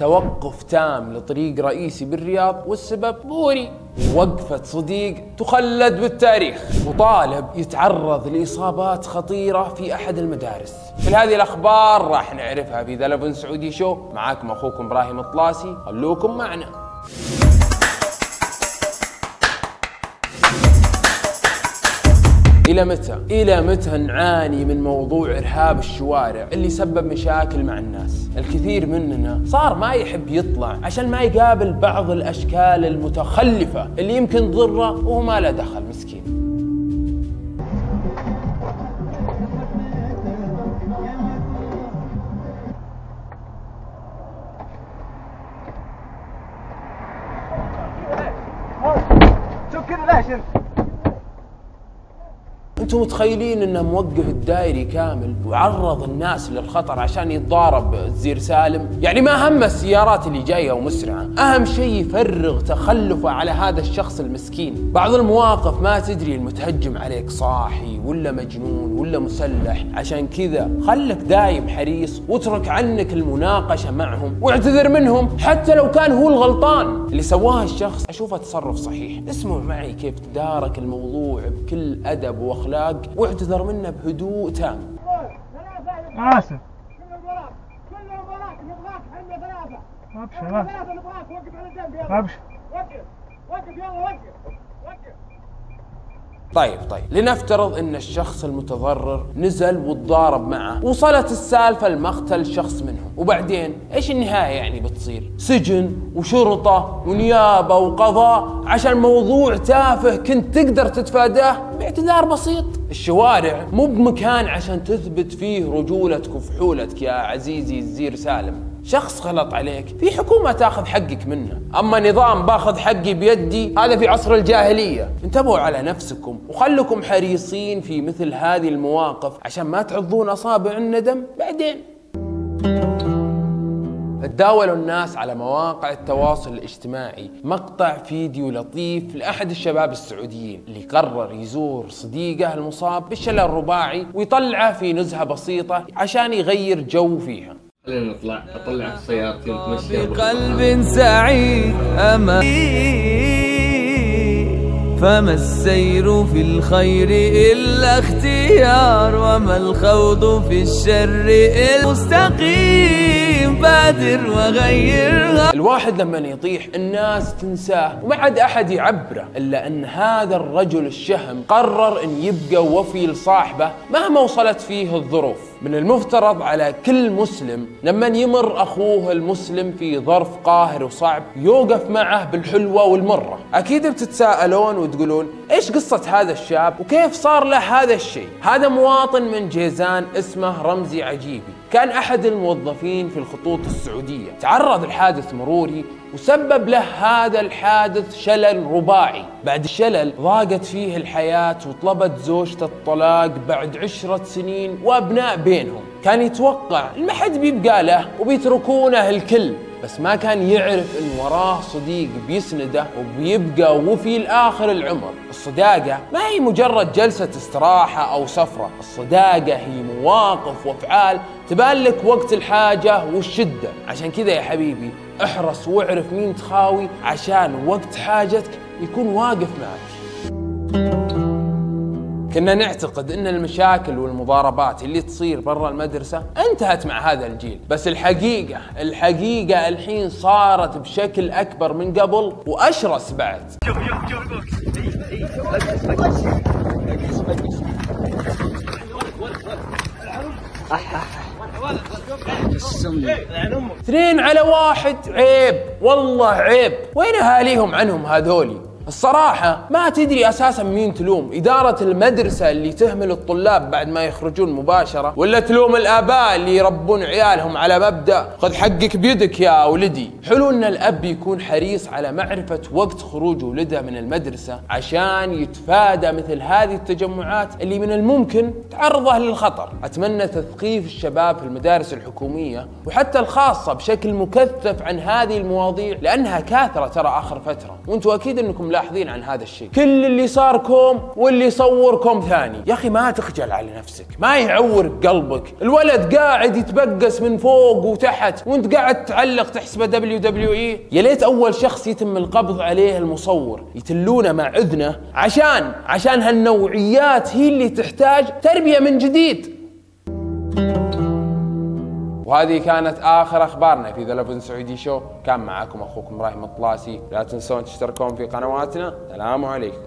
توقف تام لطريق رئيسي بالرياض والسبب بوري وقفة صديق تخلد بالتاريخ. وطالب يتعرض لإصابات خطيرة في أحد المدارس. كل هذه الأخبار راح نعرفها في ذا سعودي شو. معاكم أخوكم إبراهيم الطلاسي. خلوكم معنا. إلى متى؟ إلى متى نعاني من موضوع إرهاب الشوارع اللي سبب مشاكل مع الناس؟ الكثير مننا صار ما يحب يطلع عشان ما يقابل بعض الأشكال المتخلفة اللي يمكن تضره وهو ما له دخل مسكين. ليش أنت؟ أنتم متخيلين انه موقف الدايري كامل وعرض الناس للخطر عشان يتضارب زير سالم؟ يعني ما هم السيارات اللي جاية ومسرعة. أهم شيء يفرغ تخلفه على هذا الشخص المسكين. بعض المواقف ما تدري المتهجم عليك صاحي ولا مجنون ولا مسلح. عشان كذا خلك دايم حريص واترك عنك المناقشة معهم واعتذر منهم حتى لو كان هو الغلطان. اللي سواه الشخص أشوفه تصرف صحيح. اسمعوا معي كيف تدارك الموضوع بكل أدب وأخلاق. واعتذر منه بهدوء تام. آسف. ابشر ابشر وقف على الجنب يلا ابشر وقف. وقف يلا وقف. طيب طيب. لنفترض إن الشخص المتضرر نزل وتضارب معه وصلت السالفة لمقتل شخص منهم. وبعدين إيش النهاية يعني بتصير؟ سجن وشرطة ونيابة وقضاء عشان موضوع تافه كنت تقدر تتفاداه باعتذار بسيط. الشوارع مو بمكان عشان تثبت فيه رجولتك وفحولتك يا عزيزي الزير سالم. شخص غلط عليك. في حكومة تاخذ حقك منه. أما نظام باخذ حقي بيدي هذا في عصر الجاهلية. انتبهوا على نفسكم وخلكم حريصين في مثل هذه المواقف عشان ما تعضون أصابع الندم. بعدين تداولوا الناس على مواقع التواصل الاجتماعي. مقطع فيديو لطيف لأحد الشباب السعوديين اللي قرر يزور صديقه المصاب بالشلل الرباعي ويطلعه في نزهة بسيطة عشان يغير جو فيها. خلينا نطلع أطلع سيارتي ونتمشى بقلب سعيد أماني فما السير في الخير إلا اختيار وما الخوض في الشر إلا مستقيم بادر وغيرها. الواحد لما يطيح الناس تنساه وما عاد أحد يعبره إلا أن هذا الرجل الشهم قرر إن يبقى وفي لصاحبه مهما وصلت فيه الظروف. من المفترض على كل مسلم لما يمر أخوه المسلم في ظرف قاهر وصعب يوقف معه بالحلوة والمرة. أكيد بتتساءلون وتقولون إيش قصة هذا الشاب؟ وكيف صار له هذا الشيء؟ هذا مواطن من جيزان اسمه رمزي عجيبي. كان أحد الموظفين في الخطوط السعودية. تعرض لحادث مروري وسبب له هذا الحادث شلل رباعي. بعد الشلل ضاقت فيه الحياة وطلبت زوجته الطلاق بعد عشرة سنين وأبناء بينهم. كان يتوقع ما حد بيبقى له وبيتركونه الكل بس ما كان يعرف إن وراه صديق بيسنده وبيبقى وفي لاخر العمر. الصداقة ما هي مجرد جلسة استراحة أو سفرة. الصداقة هي مواقف وأفعال تبان لك وقت الحاجة والشدة. عشان كذا يا حبيبي احرص واعرف مين تخاوي عشان وقت حاجتك يكون واقف معك. كنا نعتقد إن المشاكل والمضاربات اللي تصير برا المدرسة انتهت مع هذا الجيل. بس الحقيقة الحقيقة الحين صارت بشكل أكبر من قبل وأشرس بعد. اثنين على واحد عيب والله عيب. وين أهاليهم عنهم هذولي؟ الصراحة ما تدري أساسا مين تلوم. إدارة المدرسة اللي تهمل الطلاب بعد ما يخرجون مباشرة ولا تلوم الآباء اللي يربون عيالهم على مبدأ خذ حقك بيدك يا ولدي حلو أن الأب يكون حريص على معرفة وقت خروج ولده من المدرسة عشان يتفادى مثل هذه التجمعات اللي من الممكن تعرضه للخطر. أتمنى تثقيف الشباب في المدارس الحكومية وحتى الخاصة بشكل مكثف عن هذه المواضيع لأنها كاثرة ترى آخر فترة. وأنتم أكيد أنكم ملاحظين عن هذا الشيء. كل اللي صار كوم واللي يصور كوم ثاني. يا أخي ما تخجل على نفسك. ما يعور قلبك. الولد قاعد يتبكس من فوق وتحت وانت قاعد تعلق تحسبه WWE. يا ليت أول شخص يتم القبض عليه المصور يتلونه مع اذنه عشان عشان هالنوعيات هي اللي تحتاج تربية من جديد. وهذه كانت آخر أخبارنا في The 11 Saudi Show. كان معكم أخوكم إبراهيم الطلاسي. لا تنسون تشتركون في قنواتنا. السلام عليكم.